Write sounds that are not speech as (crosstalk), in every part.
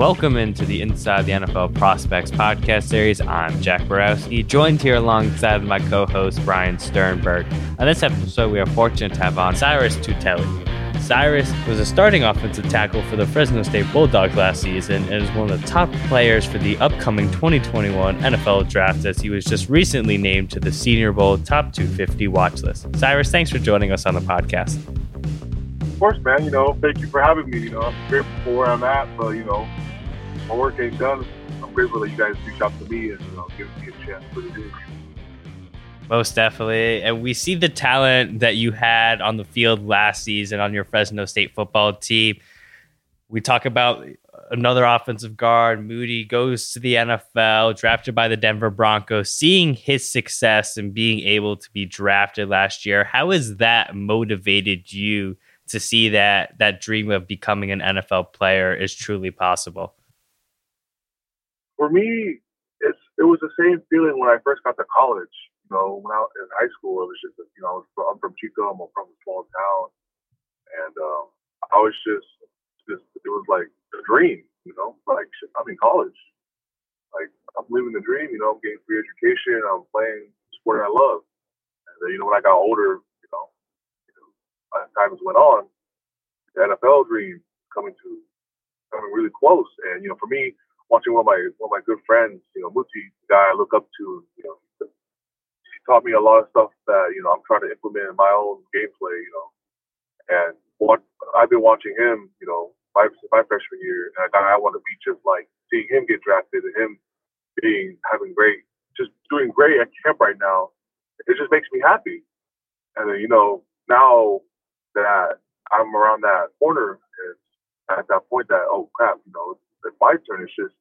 welcome into the Inside the NFL Prospects podcast series. I'm Jack Borowski, joined here alongside my co-host Brian Sternberg. On this episode, we are fortunate to have on Syrus Tuitele. Syrus was a starting offensive tackle for the Fresno State Bulldogs last season and is one of the top players for the upcoming 2021 NFL draft as he was just recently named to the Senior Bowl Top 250 watch list. Syrus, thanks for joining us on the podcast Of course, man. You know, thank you for having me. You know, I'm grateful for where I'm at, but you know, my work ain't done. I'm grateful that you guys reached out to me and you know, give me a chance. Most definitely. And we see the talent that you had on the field last season on your Fresno State football team. We talk about another offensive guard, Muti, goes to the NFL, drafted by the Denver Broncos. Seeing his success and being able to be drafted last year, how has that motivated you to see that that dream of becoming an NFL player is truly possible? For me, it's it was the same feeling when I first got to college. You know, when I was in high school, it was just you know I was from, I'm from Chico, I'm from a small town, and um, I was just just it was like a dream. You know, like I'm in college, like I'm living the dream. You know, I'm getting free education, I'm playing the sport I love, and then you know when I got older, you know, as times went on, the NFL dream coming to coming really close. And you know, for me, watching one of my one of my good friends, you know, Muti, guy I look up to, you know, he taught me a lot of stuff that you know I'm trying to implement in my own gameplay. You know, and what I've been watching him, you know, my my freshman year, and I, I want to be just like seeing him get drafted and him being having great, just doing great at camp right now. It just makes me happy. And then, you know, now that I'm around that corner and at that point that oh crap, you know, it's my turn. It's just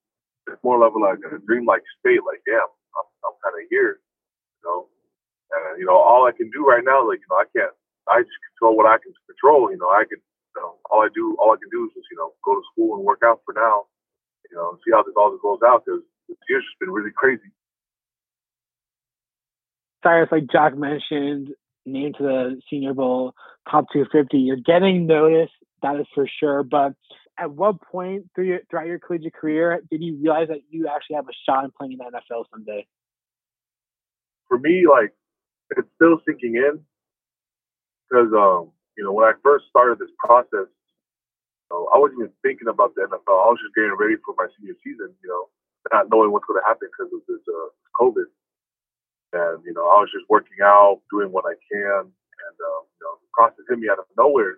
it's more level like a dreamlike state. Like damn, I'm, I'm kind of here, you know. And you know, all I can do right now, like you know, I can't. I just control what I can control. You know, I can. You know, all I do, all I can do is just you know go to school and work out for now. You know, see how this all this goes out because this year's just been really crazy. Syrus, like Jack mentioned, named to the Senior Bowl top 250. You're getting noticed, that is for sure. But at what point through your, throughout your collegiate career did you realize that you actually have a shot in playing in the NFL someday? For me, like it's still sinking in because um, you know when I first started this process, I wasn't even thinking about the NFL. I was just getting ready for my senior season, you know, not knowing what's going to happen because of this uh, COVID. And, you know, I was just working out, doing what I can. And, um, you know, the process hit me out of nowhere.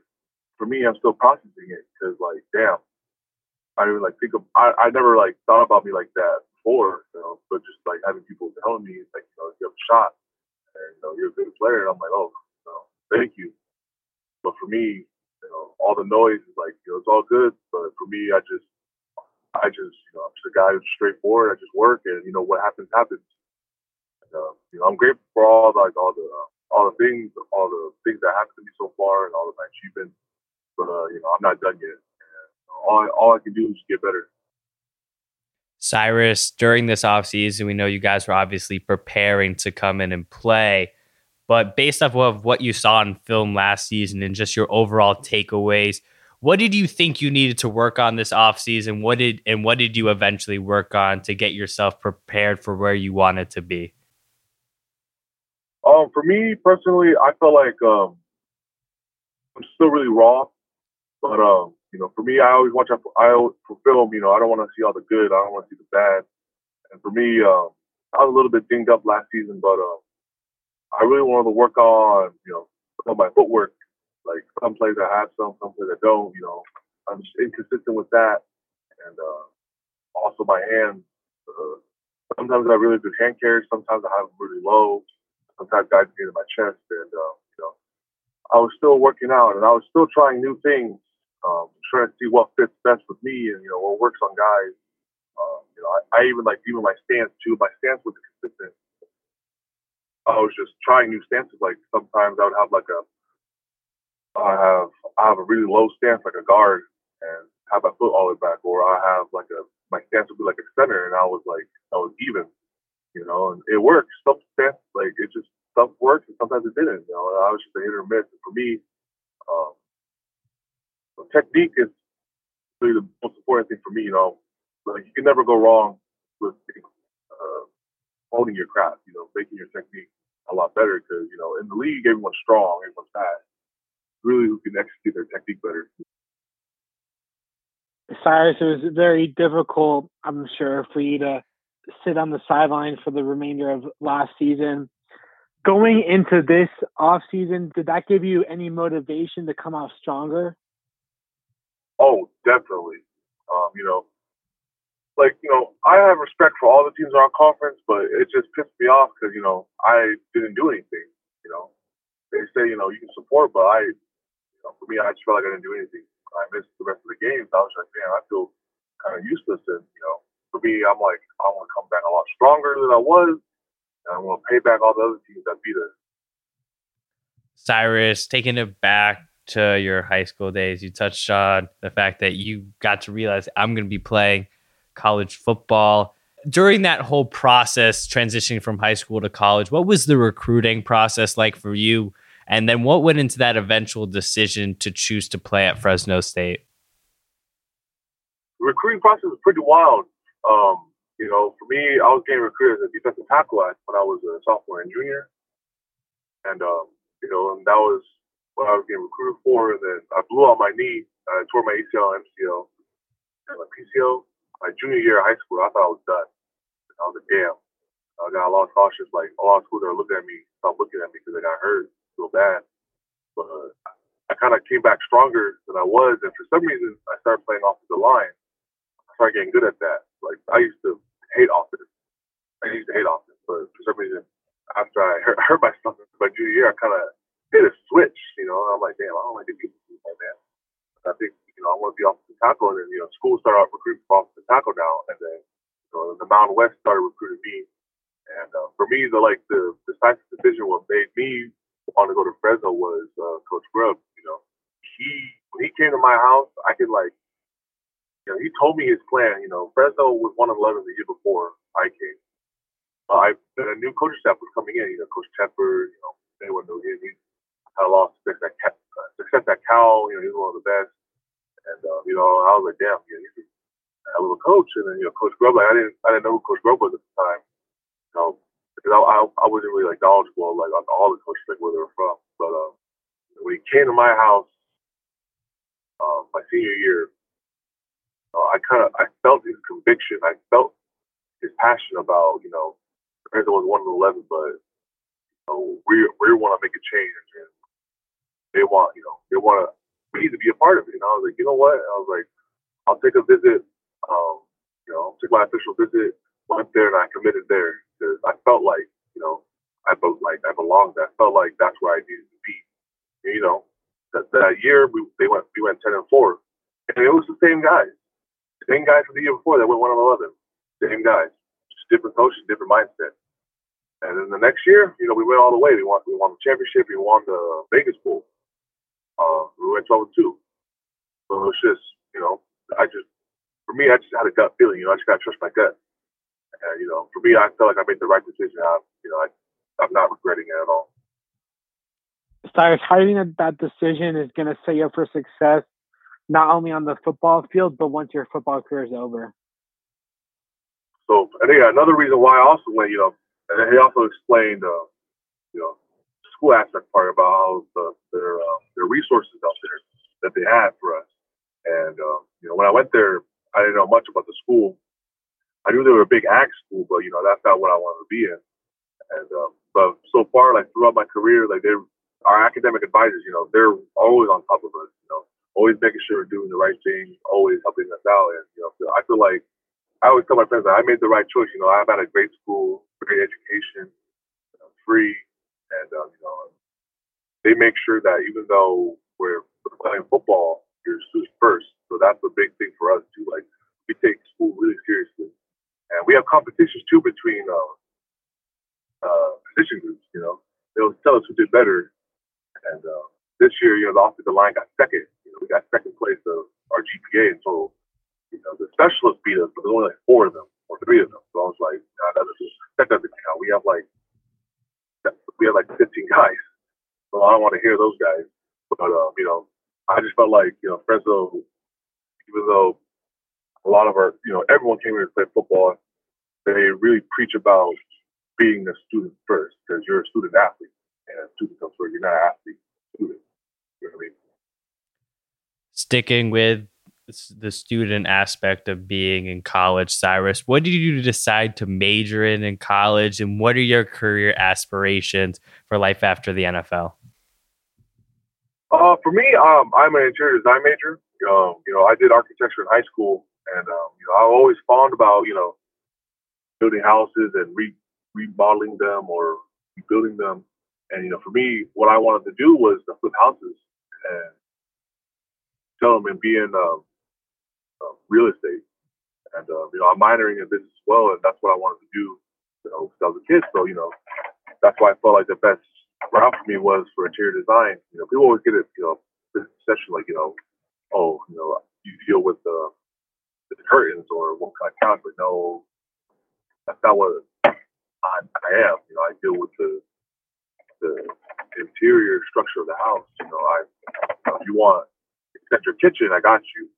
For me, I'm still processing it because, like, damn, I didn't like think of, I, I never like thought about me like that before, you know, but just like having people telling me, like, you know, you have a shot and, you know, you're a good player. And I'm like, oh, you know, thank you. But for me, you know, all the noise is like, you know, it's all good. But for me, I just, I just, you know, I'm just a guy who's straightforward. I just work and, you know, what happens, happens uh, you know, I'm grateful for all like all the uh, all the things, all the things that happened to me so far, and all of my achievements. But uh, you know, I'm not done yet. All all I can do is get better. Syrus, during this offseason, we know you guys were obviously preparing to come in and play. But based off of what you saw in film last season and just your overall takeaways, what did you think you needed to work on this offseason? What did and what did you eventually work on to get yourself prepared for where you wanted to be? Um, for me personally, I feel like um, I'm still really raw, but um, you know, for me, I always watch out for, I for film. You know, I don't want to see all the good. I don't want to see the bad. And for me, um, I was a little bit dinged up last season, but um, I really wanted to work on you know on my footwork. Like some plays I have some, some plays I don't. You know, I'm just inconsistent with that, and uh, also my hands. Uh, sometimes I really good hand carry. Sometimes I have them really low sometimes guys get in my chest, and uh, you know, I was still working out, and I was still trying new things, um, trying to see what fits best with me, and you know, what works on guys. Um, you know, I, I even like even my stance too. My stance was consistent. I was just trying new stances. Like sometimes I would have like a, I have I have a really low stance like a guard, and have my foot all the way back, or I have like a my stance would be like a center, and I was like I was even you know, and it works. Some stuff, like it just stuff works and sometimes it didn't. You know, I was just a hit or miss. And for me, um, technique is really the most important thing for me. You know, like you can never go wrong with uh, honing your craft. You know, making your technique a lot better because you know in the league everyone's strong, everyone's fast. Really, who can execute their technique better. Syrus, it was very difficult, I'm sure, for you to sit on the sideline for the remainder of last season. Going into this off season, did that give you any motivation to come out stronger? Oh, definitely. Um, you know, like you know, I have respect for all the teams in our conference, but it just pissed me off because you know I didn't do anything. You know, they say you know you can support, but I, you know, for me, I just felt like I didn't do anything. I missed the rest of the games. I was like, man, I feel kind of useless. And you know, for me, I'm like, I want to come back a lot stronger than I was, and I'm going to pay back all the other teams that beat us. Syrus, taking it back to your high school days, you touched on the fact that you got to realize I'm going to be playing college football. During that whole process, transitioning from high school to college, what was the recruiting process like for you? And then what went into that eventual decision to choose to play at Fresno State? Recruiting process was pretty wild. Um, you know, for me, I was getting recruited as a defensive tackle when I was a sophomore and junior. And, um, you know, and that was what I was getting recruited for. And then I blew out my knee. I tore my ACL, MCL, and my PCL. My junior year of high school, I thought I was done. I was like, damn. I got a lot of cautious. Like a lot of schools are looking at me, stop looking at me because I got hurt so bad. But uh, I kind of came back stronger than I was, and for some reason, I started playing off the line. I started getting good at that. Like I used to hate offense. I used to hate offense, but for some reason, after I hurt, (laughs) hurt myself my junior year, I kind of hit a switch. You know, I'm like, damn, I don't like to do this, man. I think you know I want to be offensive tackle, and then you know school started off recruiting for offensive tackle now, and then you know, the Mountain West started recruiting me. And uh, for me, the like the decisive decision what made me want to go to Fresno was uh, Coach Grubb. You know, he when he came to my house, I could like, you know, he told me his plan. You know, Fresno was one of eleven the year before I came. Uh, I a new coaching staff was coming in. You know, Coach Tedford. You know, anyone knew him. He a lot of success at, uh, success at Cal. You know, he was one of the best. And uh, you know, I was like, damn, you know, he's a a coach. And then you know, Coach Grubb, like I didn't, I didn't know who Coach Grubb was at the time. You know, because I, I, I wasn't really like knowledgeable like on all the coaches like where they were from. But um, when he came to my house, uh, my senior year, uh, I kind of I felt his conviction. I felt his passion about you know, Fresno was one of eleven, but you know, we we want to make a change, and they want you know they want need to be a part of it. And I was like, you know what? I was like, I'll take a visit. Um, you know, took my official visit, went there, and I committed there because I felt like, you know, I felt like I belonged. I felt like that's where I needed to be. And, you know, that, that year we they went we went ten and four, and it was the same guys, same guys from the year before that went one and eleven, same guys, just different coaches, different mindset. And then the next year, you know, we went all the way. We won we won the championship. We won the Vegas Bowl. Uh, we went 12 and 2. So it was just, you know, I just, for me, I just had a gut feeling, you know, I just got to trust my gut. And, you know, for me, I felt like I made the right decision. I, you know, I, I'm not regretting it at all. Cyrus, how do you think that that decision is going to set you up for success, not only on the football field, but once your football career is over? So I think another reason why I also went, you know, and he also explained, uh, you know, school aspect part about how the, their uh, their resources out there that they had for us. And uh, you know, when I went there, I didn't know much about the school. I knew they were a big ag school, but you know, that's not what I wanted to be in. And um, but so far, like throughout my career, like they're our academic advisors, you know, they're always on top of us. You know, always making sure we're doing the right thing, always helping us out. And you know, I feel like I always tell my friends that I made the right choice. You know, I'm at a great school, great education, free, and um, you know, they make sure that even though we're playing football, you're students first. So that's a big thing for us too. Like we take school really seriously, and we have competitions too between uh, uh, position groups. You know, they'll tell us who did better. And uh, this year, you know, the offensive line got second. You know, we got second place of our GPA, and so you know the specialists beat us, but there's only like four of them or three of them. So I was like, nah, that doesn't count. We have like we had like 15 guys. So I don't want to hear those guys. But, um, you know, I just felt like, you know, Fresno, even though a lot of our, you know, everyone came here to play football. They really preach about being a student first because you're a student athlete, and a student comes first. You're not an athlete, student. You know what I mean? Sticking with the student aspect of being in college, Syrus, what did you decide to major in in college, and what are your career aspirations for life after the NFL? Uh, for me, um, I'm an interior design major. Um, you know, I did architecture in high school, and um, you know, I always fond about you know building houses and re- remodeling them or rebuilding them. And you know, for me, what I wanted to do was to flip houses and sell them and be in um, real estate. And uh, you know, I'm minoring in business as well, and that's what I wanted to do. You know, since I was a kid. So you know, that's why I felt like the best route for me was for interior design. You know, people always get it. You know, this session like you know, oh, you know, you deal with the the curtains or what kind of couch, but no, that's not what I, I am. You know, I deal with the the interior structure of the house. You know, I if you want extend your kitchen, I got you.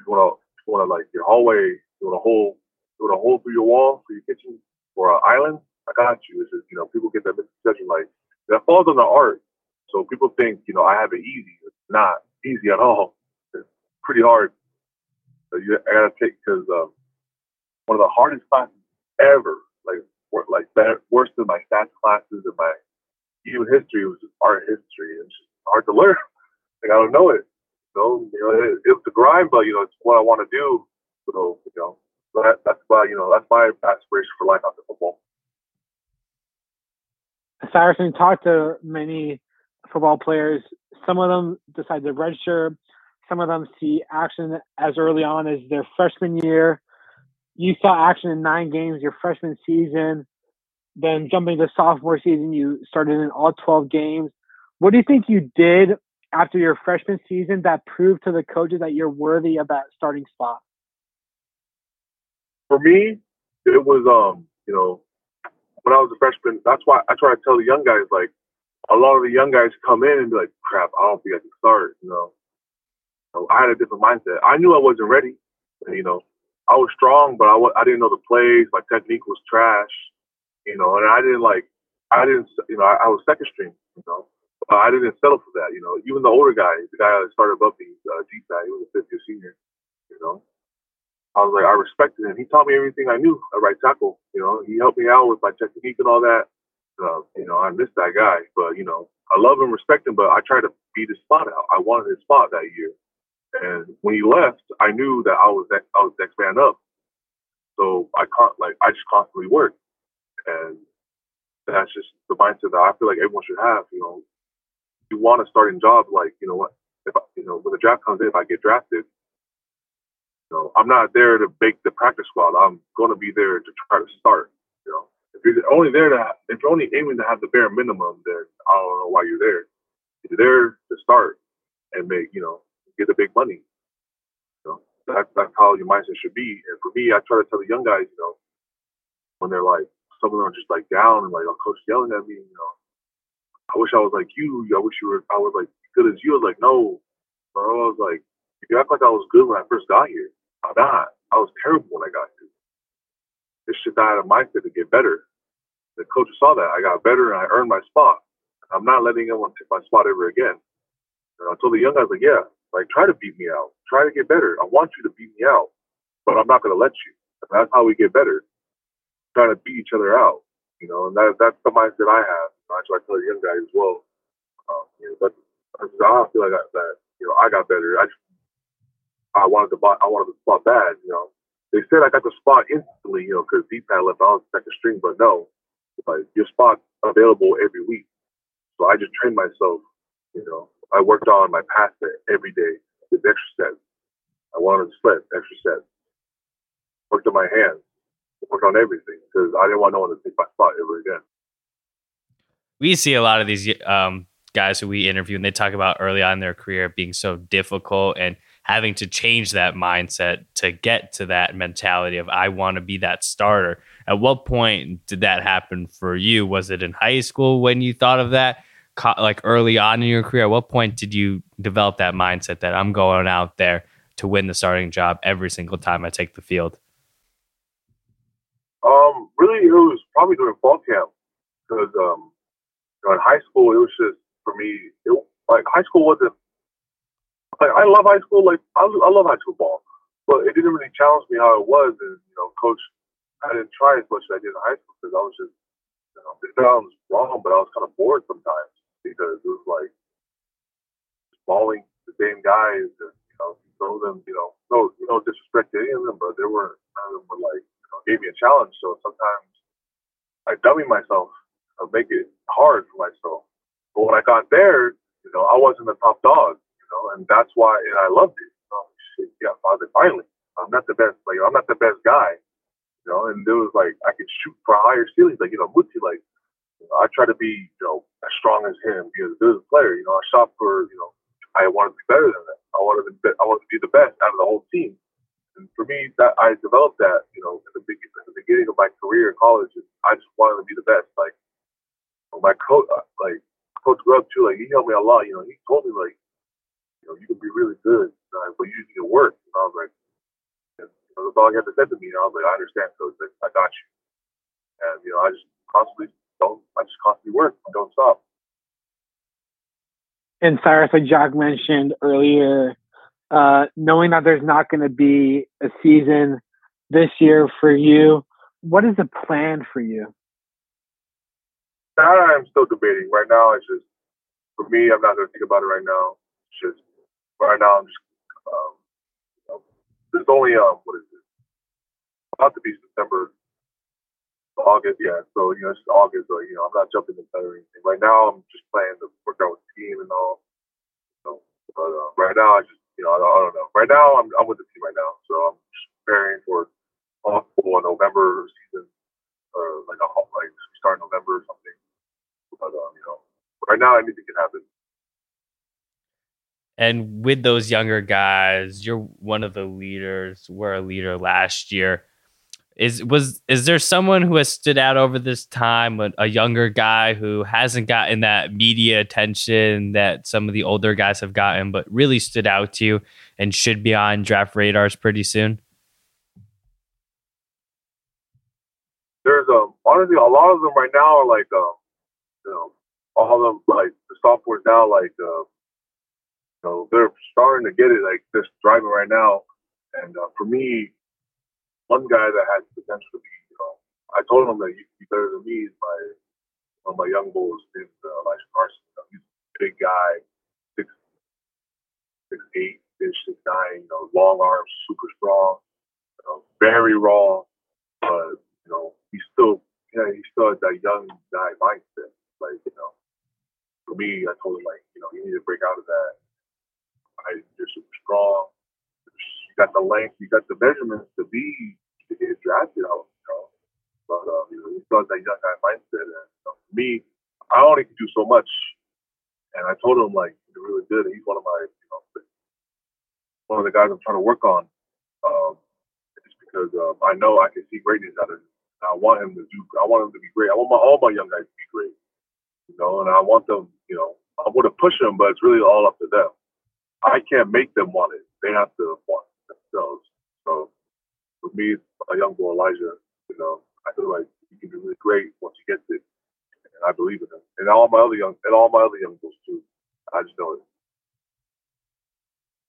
You want to you want to like your hallway, you a hole, you a hole through your wall for your kitchen or an island, I got you. It's just you know people get that misconception like that falls on the art. So people think you know I have it easy. It's not easy at all. It's pretty hard. So you, I gotta take because um, one of the hardest classes ever, like like better, worse than my stats classes and my even history was art history. It's just hard to learn. (laughs) like I don't know it know, you know, it, it's the grind, but you know, it's what I want to do. So, you know, that, that's why, you know, that's my aspiration for life after football. Saracen talked to many football players. Some of them decide to register. Some of them see action as early on as their freshman year. You saw action in nine games your freshman season. Then jumping to sophomore season, you started in all 12 games. What do you think you did after your freshman season that proved to the coaches that you're worthy of that starting spot? For me, it was um, you know, when I was a freshman, that's why I try to tell the young guys like a lot of the young guys come in and be like, crap, I don't think I can start, you know. So I had a different mindset. I knew I wasn't ready. You know, I was strong, but I, I didn't know the plays. My technique was trash, you know, and I didn't like, I didn't, you know, I, I was second string, you know. Uh, I didn't settle for that. You know, even the older guy, the guy that started above me, uh, G guy, he was a fifth year senior. You know, I was like, I respected him. He taught me everything I knew at right tackle. You know, he helped me out with my technique and all that. Uh, you know, I miss that guy, but you know, I love him, respect him, but I tried to beat his spot out. I wanted his spot that year, and when he left, I knew that I was I was next man up. So I can't like I just constantly worked, and that's just the mindset that I feel like everyone should have. You know, you want a starting job, like you know what, if I, you know when the draft comes in, if I get drafted, you know I'm not there to make the practice squad. I'm going to be there to try to start. You know, if you're only there to, if you're only aiming to have the bare minimum, then I don't know why you're there. You're there to start and make, you know, get the big money. You know, that's that's how your mindset should be. And for me, I try to tell the young guys, you know, when they're like, some of them are just like down and like, oh, coach yelling at me, you know, I wish I was like you. I wish you were. I was like good as you. I was like, no, bro. I was like, you act like I was good when I first got here. I'm not. I was terrible when I got here. This shit I had a mindset to get better. The coach saw that. I got better and I earned my spot. I'm not letting anyone take my spot ever again. And I told the young guys, like, yeah, like try to beat me out. Try to get better. I want you to beat me out, but I'm not gonna let you. And that's how we get better. Trying to beat each other out. You know, and that, that's the mindset I have. I try to tell the young guys as well. Um, you know, but I feel like I, that you know I got better. I just, I wanted to buy, I wanted the spot bad. You know, they said I got the spot instantly. You know, because deep had left on second string, but no, like your spot available every week. So I just trained myself. You know, I worked on my pass every day, did extra sets. I wanted to sled, extra sets. Worked on my hands, worked on everything because I didn't want no one to take my spot ever again we see a lot of these um, guys who we interview and they talk about early on in their career being so difficult and having to change that mindset to get to that mentality of I want to be that starter. At what point did that happen for you? Was it in high school when you thought of that? Like early on in your career, at what point did you develop that mindset that I'm going out there to win the starting job every single time I take the field? Um, really, it was probably during fall camp because um, know, in high school it was just for me. It, like high school wasn't like I love high school. Like I, I love high school ball, but it didn't really challenge me how it was. And you know, coach, I didn't try as much as I did in high school because I was just you know, it sounds wrong, but I was kind of bored sometimes because it was like balling the same guys and you know throw them. You know, no, you know, disrespect to any of them, but there were none of them were like you know, gave me a challenge. So sometimes I dummy myself, I make it hard for myself. But when I got there, you know, I wasn't the top dog, you know, and that's why, and I loved it. You know, shit, yeah, father, finally, I'm not the best, like, I'm not the best guy, you know, and it was like, I could shoot for higher ceilings, like, you know, Muti, like, you know, I try to be, you know, as strong as him, be as good a player, you know, I shot for, you know, I wanted to be better than them. I wanted to be, I wanted to be the best out of the whole team. And for me, that I developed that, you know, in the, beginning, in the beginning of my career in college. I just wanted to be the best. Like my coach, uh, like Coach Grubb too. Like he helped me a lot. You know, he told me like, you know, you can be really good, uh, but you need to work. And I was like, you know, that's all he had to say to me. And I was like, I understand, coach. I got you. And you know, I just constantly don't. I just constantly work. I don't stop. And Syrus, like Jack mentioned earlier, uh, knowing that there's not going to be a season this year for you, what is the plan for you? I'm still debating. Right now, it's just for me. I'm not going to think about it right now. It's just right now. I'm just. Um, you know, there's only um what is it? About to be September, August. Yeah. So you know, it's August. So you know, I'm not jumping into or anything. Right now, I'm just playing to work out with the team and all. So, but uh, right now, I just you know, I, I don't know. Right now, I'm I'm with the team right now, so I'm preparing for possible November season, or like a like start November or something. But um, you know, right now anything can happen. And with those younger guys, you're one of the leaders. Were a leader last year. Is was is there someone who has stood out over this time? A, a younger guy who hasn't gotten that media attention that some of the older guys have gotten, but really stood out to you and should be on draft radars pretty soon. There's um honestly a lot of them right now are like um you know all of like the sophomores now like uh you know they're starting to get it like just driving right now and uh, for me one guy that has potential to be, you know, I told him that you be better than me is my one of my young bulls named uh, Elijah Carson. You know, he's a big guy, six six eight ish, six nine, you know, long arms, super strong, you know, very raw, but you know, he's still yeah, he still has that young guy mindset. Like, you know, for me, I told him like, you know, you need to break out of that. I, you're super strong You got the length, you got the measurements to be to get drafted out. You know, but um, you know, he still has that young guy mindset. And you know, for me, I only can do so much. And I told him like you're really good. And he's one of my, you know, one of the guys I'm trying to work on. Um, just because um, I know I can see greatness out of him. I want him to do. I want him to be great. I want my all my young guys to be great. Know, and I want them. You know, I want to push them, but it's really all up to them. I can't make them want it. They have to want it themselves. So for me, a young boy Elijah, you know, I feel like he can be really great once he gets it, and I believe in him. And all my other young, and all my other young boys too. I just know it.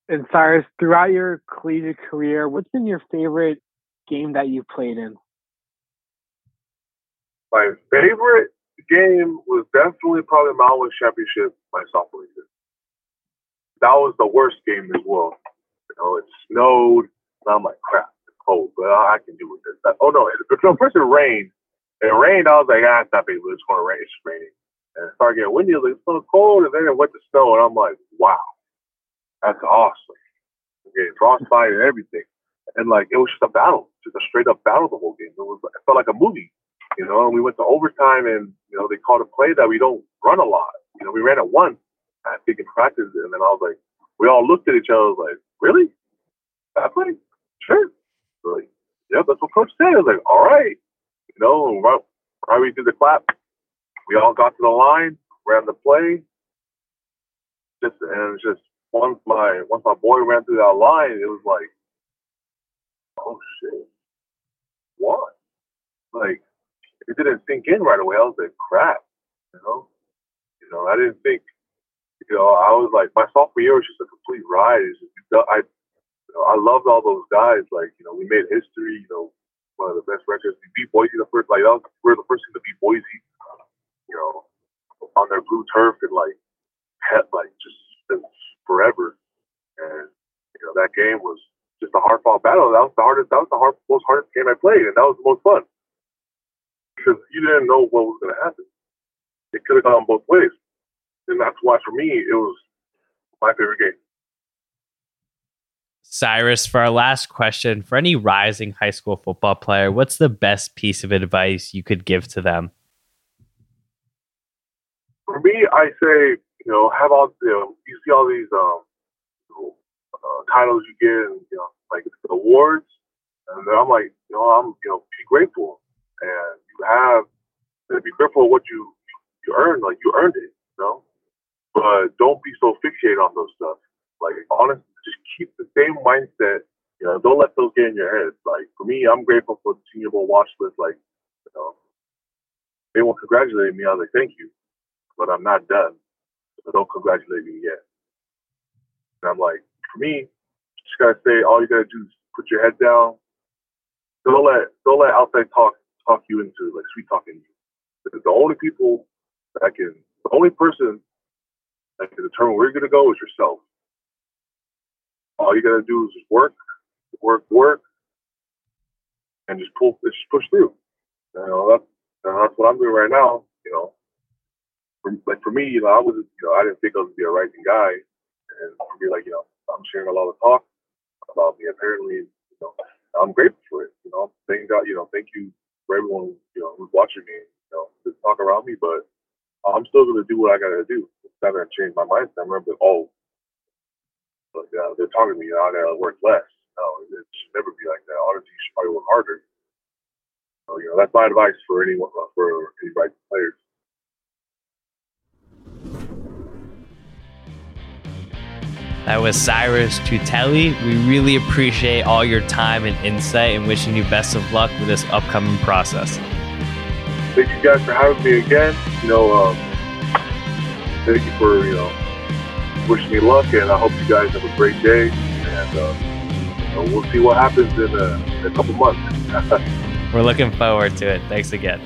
And Syrus, throughout your collegiate career, what's been your favorite game that you played in? My favorite game was definitely probably Mountain West Championship my sophomore year. That was the worst game as well You know, it snowed. And I'm like, crap, it's cold, but I can do with this. oh no, it, so first it rained. It rained. I was like, ah, it's not big. It's going to rain. It's raining. And it started getting windy. Like, it's so cold. And then it went to snow. And I'm like, wow, that's awesome. Okay, frostbite and everything. And like, it was just a battle, just a straight up battle the whole game. It was, it felt like a movie, you know. And we went to overtime, and you know, they called a play that we don't run a lot. You know, we ran it once, I think in practice, and then I was like, we all looked at each other like, really? That play? Sure. We're like, yeah, that's what coach said. I was like, all right. You know, right, right we did the clap. We all got to the line, ran the play. Just and it was just once my once my boy ran through that line, it was like, oh shit, what? Didn't sink in right away. I was like, crap, you know, you know, I didn't think, you know, I was like, my sophomore year was just a complete ride. Just, I, you know, I loved all those guys. Like, you know, we made history. You know, one of the best records. We beat Boise the first, like, was, we are the first team to beat Boise. You know, on their blue turf and like, had like just forever. And you know, that game was just a hard fought battle. That was the hardest. That was the hard, most hardest game I played, and that was the most fun because you didn't know what was going to happen. It could have gone both ways, and that's why for me it was my favorite game. Syrus, for our last question, for any rising high school football player, what's the best piece of advice you could give to them? For me, I say, you know, have all, you know, you see all these um, uh, titles you get and, you know, like awards. And I'm like, you know, I'm, you know, be grateful. And you have to be careful of what you, you earned. Like, you earned it, you know? But don't be so fixated on those stuff. Like, honestly, just keep the same mindset. You know, don't let those get in your head. Like, for me, I'm grateful for the Senior Bowl watch list. Like, you know, they won't congratulate me. I was like, thank you. But I'm not done. So don't congratulate me yet. And I'm like, for me, just gotta say all you gotta do is put your head down. Don't let don't let outside talk talk you into like sweet talking you. Because the only people that can the only person that can determine where you're gonna go is yourself. All you gotta do is work, work, work, and just pull just push through. You know, that's that's what I'm doing right now. You know, for, like for me, you know, I was you know I didn't think I was gonna be a rising guy, and me, like you know, I'm sharing a lot of talk about me. Apparently, you know, I'm grateful for it. You know, thank God, you know, thank you for everyone, you know, who's watching me, you know, to talk around me, but I'm still going to do what I got to do. It's not going to change my mindset. I remember, oh, but, uh, they're talking to me, I got to work less. No, it should never be like that. Honestly, you should probably work harder. So, you know, that's my advice for anyone, for any right players. That was Syrus Tuitele. We really appreciate all your time and insight and wishing you best of luck with this upcoming process. Thank you guys for having me again. You know, um, thank you for, you know, wishing me luck, and I hope you guys have a great day. And uh, you know, we'll see what happens in a, in a couple months. (laughs) We're looking forward to it. Thanks again.